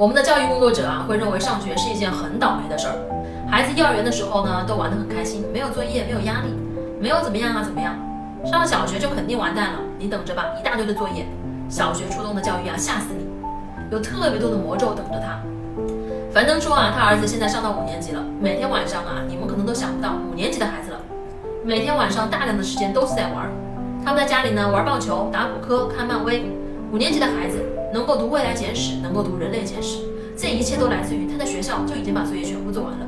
我们的教育工作者啊，会认为上学是一件很倒霉的事儿。孩子幼儿园的时候呢，都玩得很开心，没有作业，没有压力，没有怎么样啊怎么样。上了小学就肯定完蛋了，你等着吧，一大堆的作业。小学初中的教育啊，吓死你，有特别多的魔咒等着他。樊登说啊，他儿子现在上到五年级了，每天晚上啊，你们可能都想不到，五年级的孩子了，每天晚上大量的时间都是在玩。他们在家里呢，玩棒球、打扑克、看漫威。五年级的孩子。能够读《未来简史》，能够读《人类简史》，这一切都来自于他在学校就已经把作业全部做完了。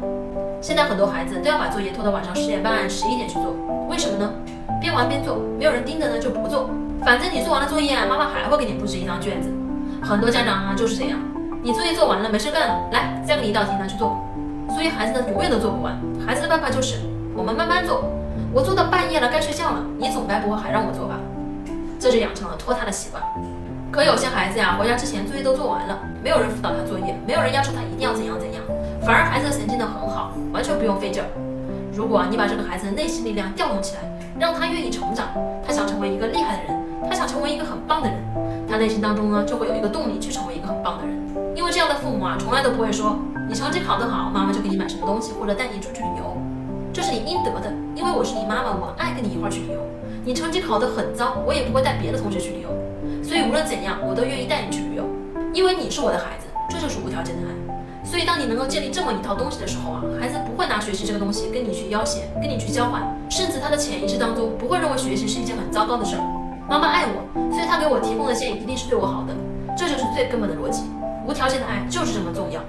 现在很多孩子都要把作业拖到晚上十点半、十一点去做，为什么呢？边玩边做，没有人盯着呢就不做。反正你做完了作业，妈妈还会给你布置一张卷子。很多家长啊就是这样，你作业做完了没事干了，来再给你一道题拿去做。所以孩子呢永远都做不完。孩子的办法就是我们慢慢做，我做到半夜了该睡觉了，你总该不会还让我做吧？这就养成了拖沓的习惯。可有些孩子呀，回家之前作业都做完了，没有人辅导他作业，没有人要求他一定要怎样怎样，反而孩子的成绩呢很好，完全不用费劲儿。如果你把这个孩子的内心力量调动起来，让他愿意成长，他想成为一个厉害的人，他想成为一个很棒的人，他内心当中呢就会有一个动力去成为一个很棒的人。因为这样的父母啊，从来都不会说你成绩考得好，妈妈就给你买什么东西或者带你出去旅游，这是你应得的，因为我是你妈妈，我爱跟你一块儿去旅游。你成绩考得很糟，我也不会带别的同学去旅游。所以无论怎样，我都愿意带你去旅游，因为你是我的孩子，这就是无条件的爱。所以当你能够建立这么一套东西的时候啊，孩子不会拿学习这个东西跟你去要挟，跟你去交换，甚至他的潜意识当中不会认为学习是一件很糟糕的事儿。妈妈爱我，所以她给我提供的建议一定是对我好的，这就是最根本的逻辑。无条件的爱就是这么重要。